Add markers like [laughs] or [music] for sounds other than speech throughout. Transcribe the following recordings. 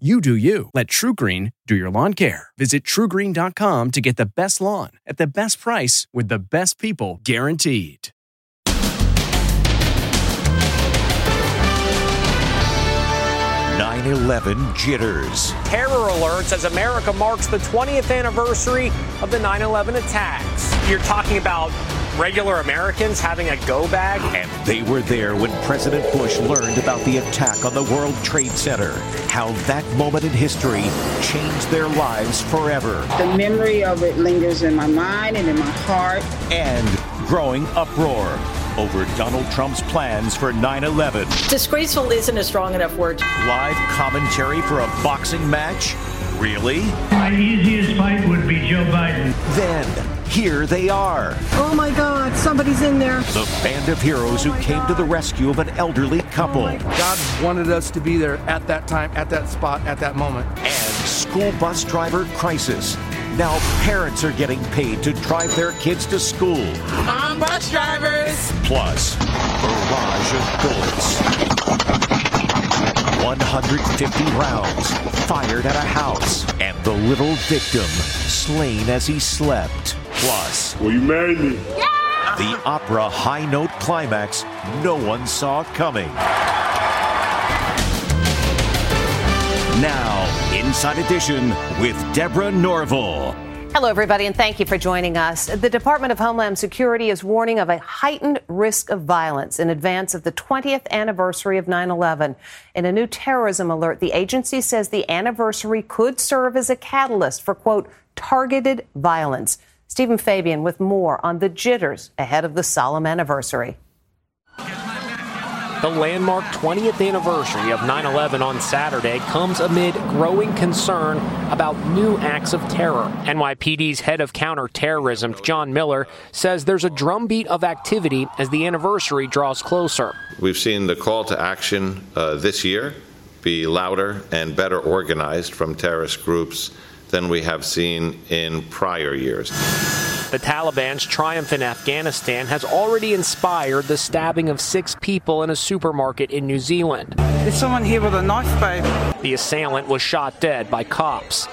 You do you. Let TruGreen do your lawn care. Visit trugreen.com to get the best lawn at the best price with the best people guaranteed. 9 11 jitters. Terror alerts as America marks the 20th anniversary of the 9 11 attacks. You're talking about regular Americans having a go bag. And they were there when President Bush learned about the attack on the World Trade Center. How that moment in history changed their lives forever. The memory of it lingers in my mind and in my heart. And growing uproar over Donald Trump's plans for 9 11. Disgraceful isn't a strong enough word. Live commentary for a boxing match? Really? My easiest fight would be Joe Biden. Then, here they are. Oh my God, somebody's in there. The band of heroes who oh came to the rescue of an elderly oh couple. Oh God wanted us to be there at that time, at that spot, at that moment. And school bus driver crisis. Now parents are getting paid to drive their kids to school. I'm bus drivers. Plus, barrage of bullets. 150 rounds fired at a house. And the little victim slain as he slept. Plus, Will you marry me? Yeah! the opera high note climax no one saw coming. Now, Inside Edition with Deborah Norville. Hello, everybody, and thank you for joining us. The Department of Homeland Security is warning of a heightened risk of violence in advance of the 20th anniversary of 9 11. In a new terrorism alert, the agency says the anniversary could serve as a catalyst for, quote, targeted violence. Stephen Fabian with more on the jitters ahead of the solemn anniversary. The landmark 20th anniversary of 9 11 on Saturday comes amid growing concern about new acts of terror. NYPD's head of counterterrorism, John Miller, says there's a drumbeat of activity as the anniversary draws closer. We've seen the call to action uh, this year be louder and better organized from terrorist groups than we have seen in prior years. The Taliban's triumph in Afghanistan has already inspired the stabbing of six people in a supermarket in New Zealand. There's someone here with a knife, babe. The assailant was shot dead by cops.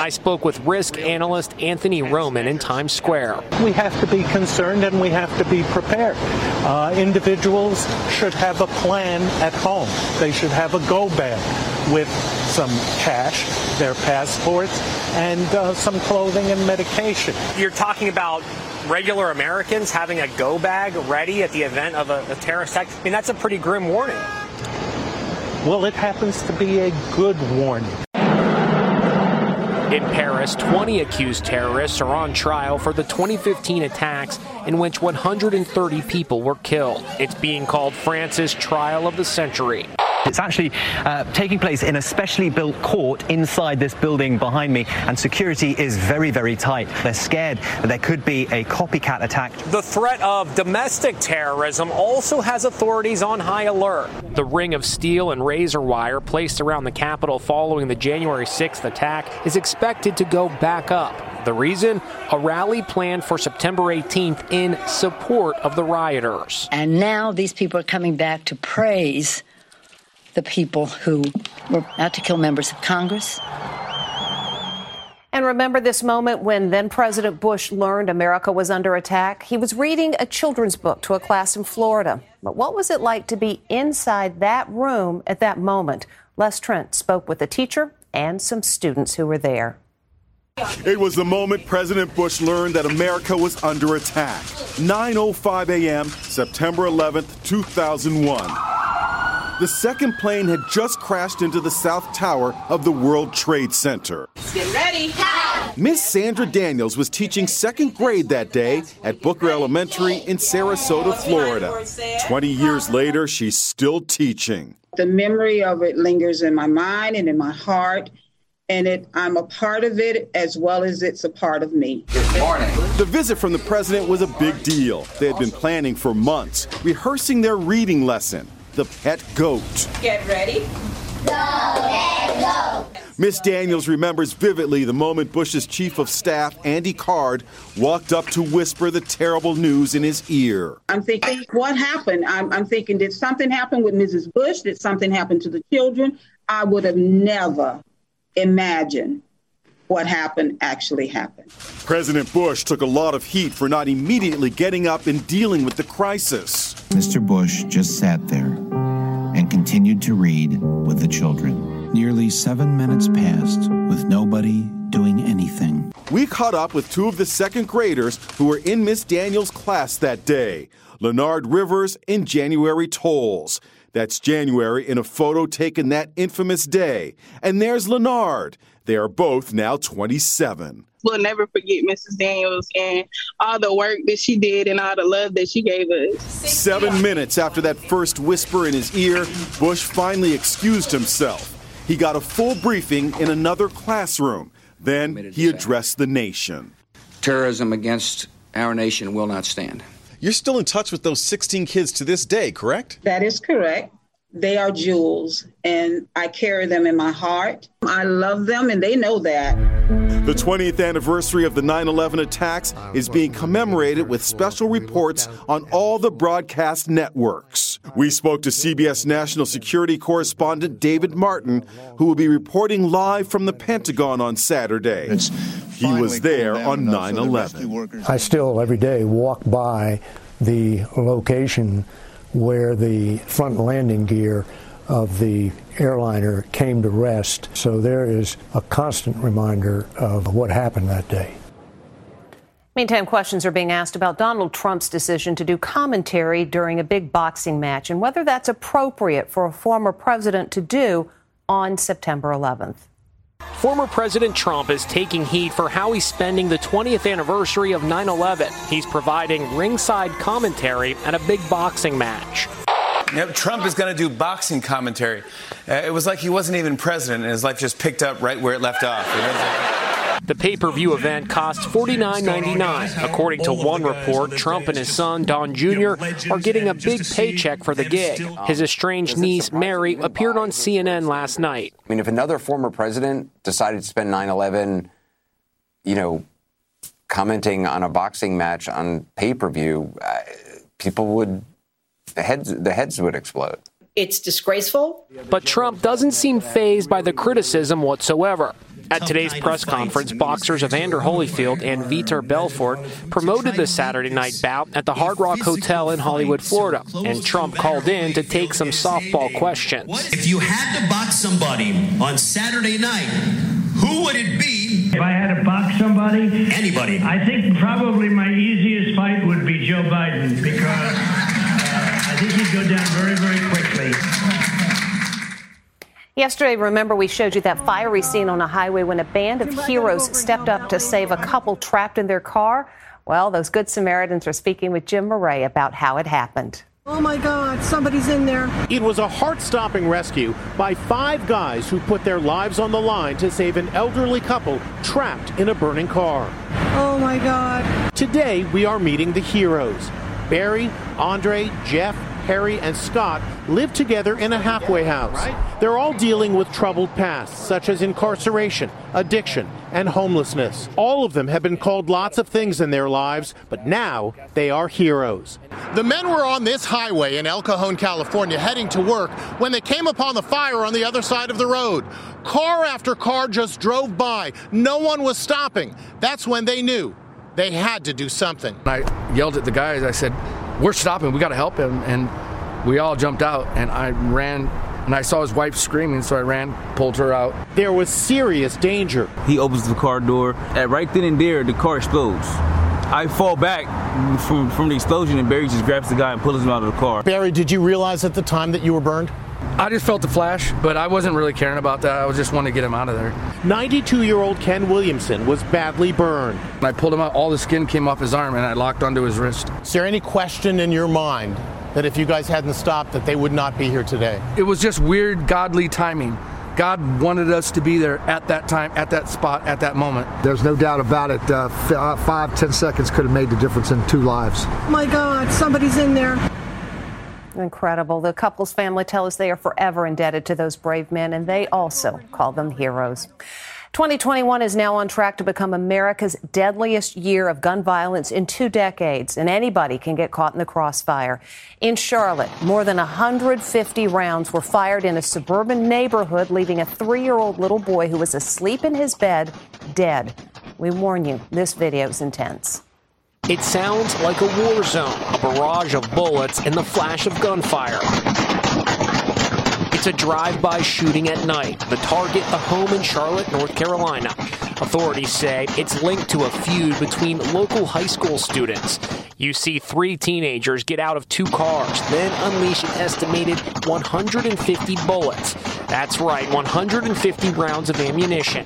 I spoke with risk analyst Anthony Roman in Times Square. We have to be concerned and we have to be prepared. Uh, individuals should have a plan at home. They should have a go bag with some cash, their passports, and uh, some clothing and medication. You're talking about regular Americans having a go bag ready at the event of a, a terrorist attack. I mean, that's a pretty grim warning. Well, it happens to be a good warning. In Paris, 20 accused terrorists are on trial for the 2015 attacks in which 130 people were killed. It's being called France's trial of the century. It's actually uh, taking place in a specially built court inside this building behind me, and security is very, very tight. They're scared that there could be a copycat attack. The threat of domestic terrorism also has authorities on high alert. The ring of steel and razor wire placed around the Capitol following the January 6th attack is expected to go back up. The reason? A rally planned for September 18th in support of the rioters. And now these people are coming back to praise the people who were out to kill members of Congress. And remember this moment when then President Bush learned America was under attack? He was reading a children's book to a class in Florida. But what was it like to be inside that room at that moment? Les Trent spoke with a teacher and some students who were there. It was the moment President Bush learned that America was under attack. 9:05 a.m., September 11th, 2001. The second plane had just crashed into the South Tower of the World Trade Center. Get ready. Miss Sandra Daniels was teaching second grade that day at Booker Elementary in Sarasota, Florida. 20 years later, she's still teaching. The memory of it lingers in my mind and in my heart and it, I'm a part of it as well as it's a part of me. Good morning. The visit from the president was a big deal. They had been planning for months, rehearsing their reading lesson, The Pet Goat. Get ready. Go, go. Miss Daniels remembers vividly the moment Bush's chief of staff, Andy Card, walked up to whisper the terrible news in his ear. I'm thinking, what happened? I'm, I'm thinking, did something happen with Mrs. Bush? Did something happen to the children? I would have never imagined what happened actually happened. President Bush took a lot of heat for not immediately getting up and dealing with the crisis. Mr. Bush just sat there and continued to read with the children. Nearly seven minutes passed with nobody doing anything. We caught up with two of the second graders who were in Miss Daniels' class that day Leonard Rivers and January Tolls. That's January in a photo taken that infamous day. And there's Leonard. They are both now 27. We'll never forget Mrs. Daniels and all the work that she did and all the love that she gave us. Seven minutes after that first whisper in his ear, Bush finally excused himself. He got a full briefing in another classroom. Then he addressed the nation. Terrorism against our nation will not stand. You're still in touch with those 16 kids to this day, correct? That is correct. They are jewels, and I carry them in my heart. I love them, and they know that. The 20th anniversary of the 9 11 attacks is being commemorated with special reports on all the broadcast networks. We spoke to CBS national security correspondent David Martin, who will be reporting live from the Pentagon on Saturday. He was there on 9 11. I still, every day, walk by the location where the front landing gear of the airliner came to rest. So there is a constant reminder of what happened that day. Meantime, questions are being asked about Donald Trump's decision to do commentary during a big boxing match and whether that's appropriate for a former president to do on September 11th. Former President Trump is taking heat for how he's spending the 20th anniversary of 9 11. He's providing ringside commentary at a big boxing match. Yep, Trump is going to do boxing commentary. Uh, it was like he wasn't even president, and his life just picked up right where it left off. The pay per view event costs $49.99. According to one report, Trump and his son, Don Jr., are getting a big paycheck for the gig. His estranged niece, Mary, appeared on CNN last night. I mean, if another former president decided to spend 9 11, you know, commenting on a boxing match on pay per view, people would the heads the heads would explode. It's disgraceful. But Trump doesn't seem phased by the criticism whatsoever. At today's press conference, boxers Evander Holyfield and Vitor Belfort promoted the Saturday night bout at the Hard Rock Hotel in Hollywood, Florida, and Trump called in to take some softball questions. If you had to box somebody on Saturday night, who would it be? If I had to box somebody, anybody, I think probably my easiest fight would be Joe Biden because uh, I think he'd go down very, very quickly. Yesterday, remember, we showed you that fiery scene on a highway when a band of heroes stepped up to save a couple trapped in their car? Well, those Good Samaritans are speaking with Jim Moret about how it happened. Oh my God, somebody's in there. It was a heart stopping rescue by five guys who put their lives on the line to save an elderly couple trapped in a burning car. Oh my God. Today, we are meeting the heroes. Barry, Andre, Jeff, Harry, and Scott live together in a halfway house. They're all dealing with troubled pasts, such as incarceration, addiction, and homelessness. All of them have been called lots of things in their lives, but now they are heroes. The men were on this highway in El Cajon, California, heading to work when they came upon the fire on the other side of the road. Car after car just drove by. No one was stopping. That's when they knew they had to do something. I yelled at the guys. I said, we're stopping. We got to help him. And we all jumped out, and I ran. And I saw his wife screaming, so I ran, pulled her out. There was serious danger. He opens the car door. and right then and there, the car explodes. I fall back from, from the explosion, and Barry just grabs the guy and pulls him out of the car. Barry, did you realize at the time that you were burned? I just felt the flash, but I wasn't really caring about that. I was just wanting to get him out of there. 92 year old Ken Williamson was badly burned. And I pulled him out, all the skin came off his arm, and I locked onto his wrist. Is there any question in your mind that if you guys hadn't stopped, that they would not be here today? It was just weird, godly timing. God wanted us to be there at that time, at that spot, at that moment. There's no doubt about it. Uh, f- uh, five, ten seconds could have made the difference in two lives. My God, somebody's in there. Incredible. The couple's family tell us they are forever indebted to those brave men, and they also call them heroes. 2021 is now on track to become America's deadliest year of gun violence in two decades, and anybody can get caught in the crossfire. In Charlotte, more than 150 rounds were fired in a suburban neighborhood, leaving a three year old little boy who was asleep in his bed dead. We warn you, this video is intense. It sounds like a war zone, a barrage of bullets and the flash of gunfire. It's a drive-by shooting at night. The target, a home in Charlotte, North Carolina. Authorities say it's linked to a feud between local high school students. You see three teenagers get out of two cars, then unleash an estimated 150 bullets. That's right, 150 rounds of ammunition.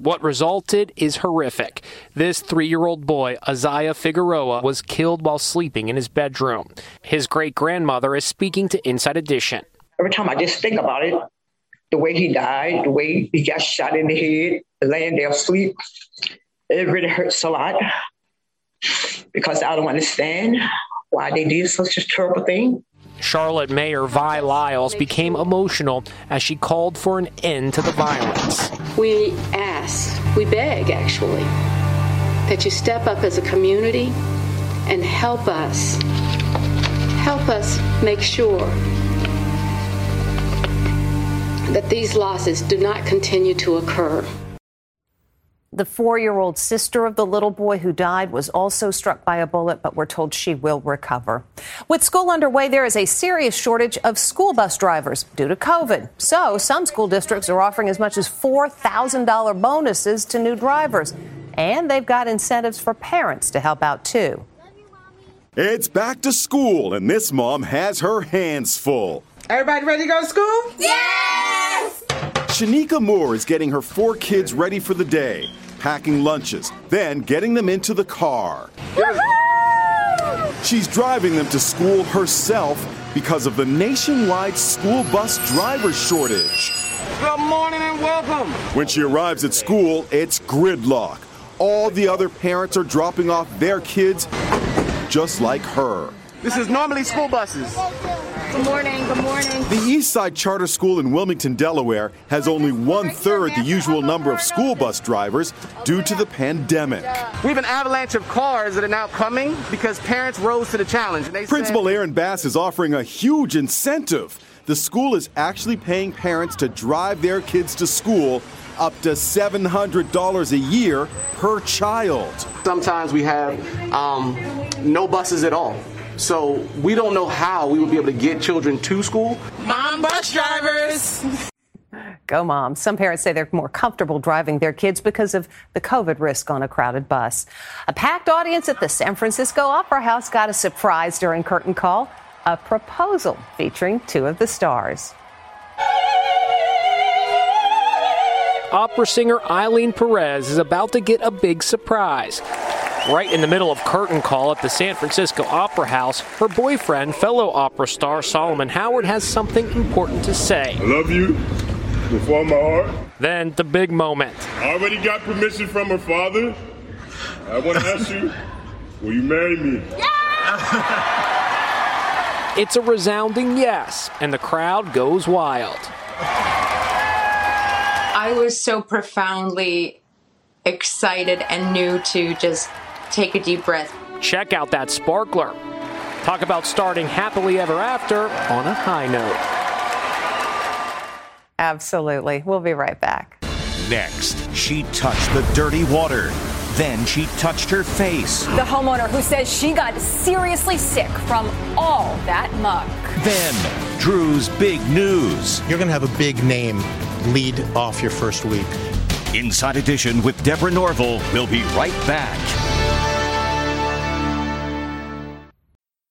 What resulted is horrific. This three year old boy, Isaiah Figueroa, was killed while sleeping in his bedroom. His great grandmother is speaking to Inside Edition. Every time I just think about it, the way he died, the way he got shot in the head, laying there asleep, it really hurts a lot because I don't understand why they did such a terrible thing. Charlotte Mayor Vi Lyles became emotional as she called for an end to the violence. We ask, we beg actually, that you step up as a community and help us, help us make sure that these losses do not continue to occur. The four year old sister of the little boy who died was also struck by a bullet, but we're told she will recover. With school underway, there is a serious shortage of school bus drivers due to COVID. So, some school districts are offering as much as $4,000 bonuses to new drivers. And they've got incentives for parents to help out too. It's back to school, and this mom has her hands full. Everybody ready to go to school? Yes! Shanika Moore is getting her four kids ready for the day, packing lunches, then getting them into the car. She's driving them to school herself because of the nationwide school bus driver shortage. Good morning and welcome. When she arrives at school, it's gridlock. All the other parents are dropping off their kids just like her. This is normally school buses. Good morning, good morning. The Eastside Charter School in Wilmington, Delaware has only one third the usual number of school bus drivers due to the pandemic. We have an avalanche of cars that are now coming because parents rose to the challenge. And they Principal said, Aaron Bass is offering a huge incentive. The school is actually paying parents to drive their kids to school up to $700 a year per child. Sometimes we have um, no buses at all. So we don't know how we would be able to get children to school. Mom bus drivers. Go, mom. Some parents say they're more comfortable driving their kids because of the COVID risk on a crowded bus. A packed audience at the San Francisco Opera House got a surprise during curtain call a proposal featuring two of the stars. Opera singer Ailyn Pérez is about to get a big surprise. Right in the middle of curtain call at the San Francisco Opera House, her boyfriend, fellow opera star Solomon Howard, has something important to say. I love you with all my heart. Then the big moment. I already got permission from her father. I want to [laughs] ask you, will you marry me? It's a resounding yes, and the crowd goes wild. I was so profoundly excited and new to just take a deep breath. Check out that sparkler. Talk about starting happily ever after on a high note. Absolutely. We'll be right back. Next, she touched the dirty water. Then she touched her face. The homeowner who says she got seriously sick from all that muck. Then, Drew's big news. You're going to have a big name lead off your first week. Inside Edition with Deborah Norville. We'll be right back.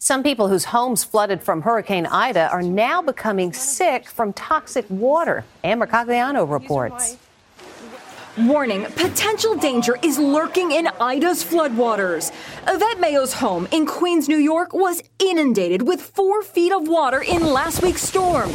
Some people whose homes flooded from Hurricane Ida are now becoming sick from toxic water. Amber Cagliano reports. Warning potential danger is lurking in Ida's floodwaters. Yvette Mayo's home in Queens, New York was inundated with four feet of water in last week's storm.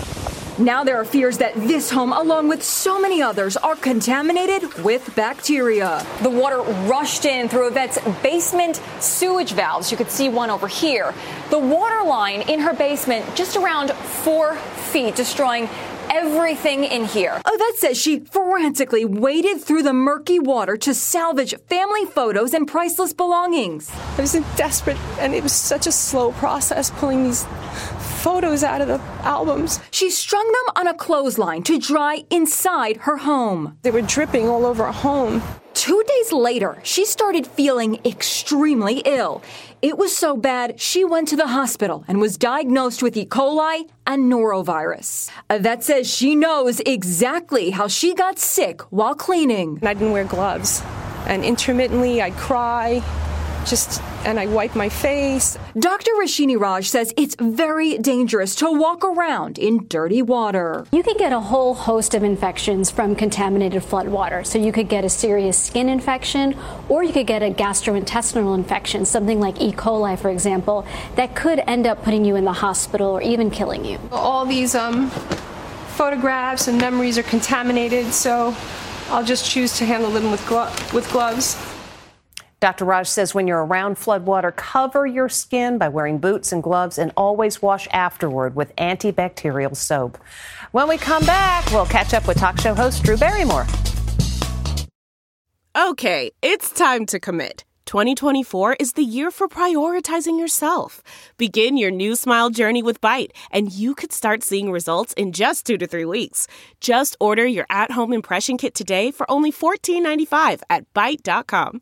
Now there are fears that this home, along with so many others, are contaminated with bacteria. The water rushed in through Yvette's basement sewage valves. You could see one over here. The water line in her basement just around four feet, destroying everything in here. Yvette says she forensically waded through the murky water to salvage family photos and priceless belongings. I was desperate, and it was such a slow process pulling these photos out of the albums. She strung them on a clothesline to dry inside her home. They were dripping all over her home. Two days later, she started feeling extremely ill. It was so bad, she went to the hospital and was diagnosed with E. coli and norovirus. Yvette says she knows exactly how she got sick while cleaning. I didn't wear gloves, and intermittently I'd cry just and I wipe my face. Dr. Roshini Raj says it's very dangerous to walk around in dirty water. You could get a whole host of infections from contaminated floodwater. So you could get a serious skin infection or you could get a gastrointestinal infection, something like E. coli, for example, that could end up putting you in the hospital or even killing you. All these um, photographs and memories are contaminated, so I'll just choose to handle them with, glo- with gloves. Dr. Raj says when you're around floodwater, cover your skin by wearing boots and gloves and always wash afterward with antibacterial soap. When we come back, we'll catch up with talk show host Drew Barrymore. Okay, it's time to commit. 2024 is the year for prioritizing yourself. Begin your new smile journey with Byte, and you could start seeing results in just two to three weeks. Just order your at home impression kit today for only $14.95 at Byte.com.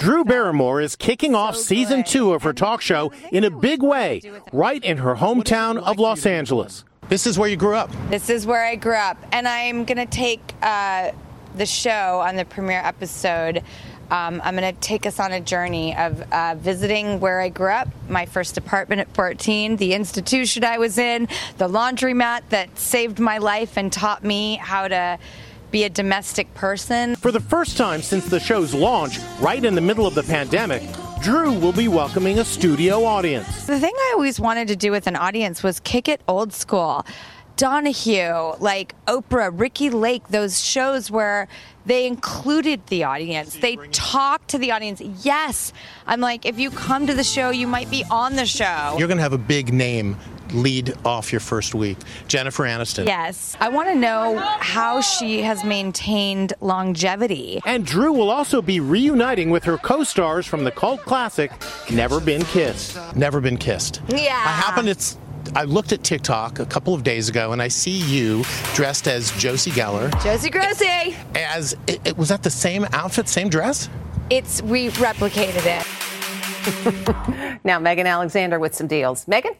Drew Barrymore is kicking off season two of her talk show in a big way, right in her hometown of Los Angeles. This is where you grew up. This is where I grew up, and I'm going to take uh, the show on the premiere episode. Um, I'm going to take us on a journey of uh, visiting where I grew up, my first apartment at 14, the institution I was in, the laundromat that saved my life and taught me how to be a domestic person. For the first time since the show's launch, right in the middle of the pandemic, Drew will be welcoming a studio audience. The thing I always wanted to do with an audience was kick it old school. Donahue, like Oprah, Ricki Lake, those shows where they included the audience. They talked to the audience. Yes. I'm like, if you come to the show, you might be on the show. You're going to have a big name lead off your first week. Jennifer Aniston. Yes. I want to know how she has maintained longevity. And Drew will also be reuniting with her co stars from the cult classic, Never Been Kissed. Never Been Kissed. Yeah. I happened it's I looked at TikTok a couple of days ago and I see you dressed as Josie Geller. Josie Grossie. As it, it, was that the same outfit, same dress? It's we replicated it. [laughs] now Megan Alexander with some deals. Megan?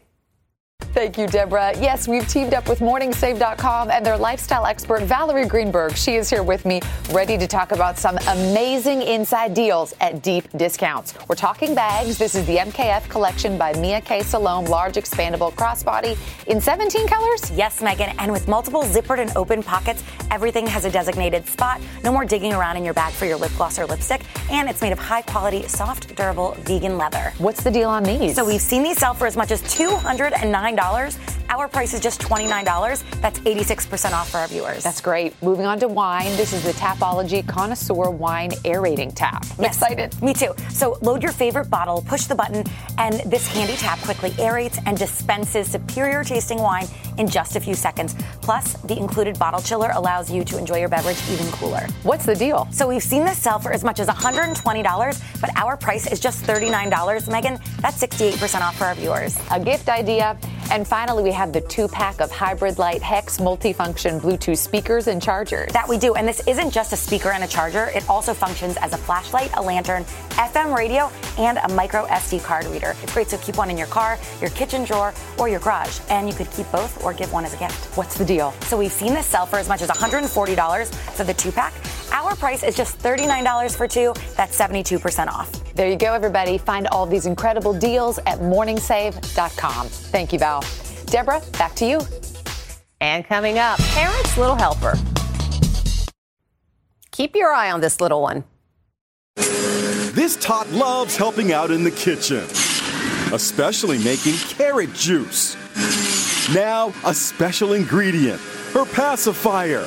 Thank you, Deborah. Yes, we've teamed up with MorningSave.com and their lifestyle expert, Valerie Greenberg. She is here with me, ready to talk about some amazing inside deals at deep discounts. We're talking bags. This is the MKF collection by Mia K. Salome, large expandable crossbody in 17 colors. Yes, Megan. And with multiple zippered and open pockets, everything has a designated spot. No more digging around in your bag for your lip gloss or lipstick. And it's made of high quality, soft, durable, vegan leather. What's the deal on these? So we've seen these sell for as much as $209. Our price is just $29. That's 86% off for our viewers. That's great. Moving on to wine. This is the Tapology Connoisseur Wine Aerating Tap. I'm yes, excited. Me too. So load your favorite bottle, push the button, and this handy tap quickly aerates and dispenses superior tasting wine in just a few seconds. Plus, the included bottle chiller allows you to enjoy your beverage even cooler. What's the deal? So we've seen this sell for as much as $120, but our price is just $39. Megan, that's 68% off for our viewers. A gift idea. And finally, we have the two pack of Hybrid Light Hex multifunction Bluetooth speakers and chargers. That we do. And this isn't just a speaker and a charger, it also functions as a flashlight, a lantern, FM radio, and a micro SD card reader. It's great, so keep one in your car, your kitchen drawer, or your garage. And you could keep both or give one as a gift. What's the deal? So we've seen this sell for as much as $140 for the two pack. Our price is just $39 for two. That's 72% off. There you go, everybody. Find all these incredible deals at morningsave.com. Thank you, Val. Deborah, back to you. And coming up, Parents Little Helper. Keep your eye on this little one. This tot loves helping out in the kitchen, especially making carrot juice. Now, a special ingredient her pacifier.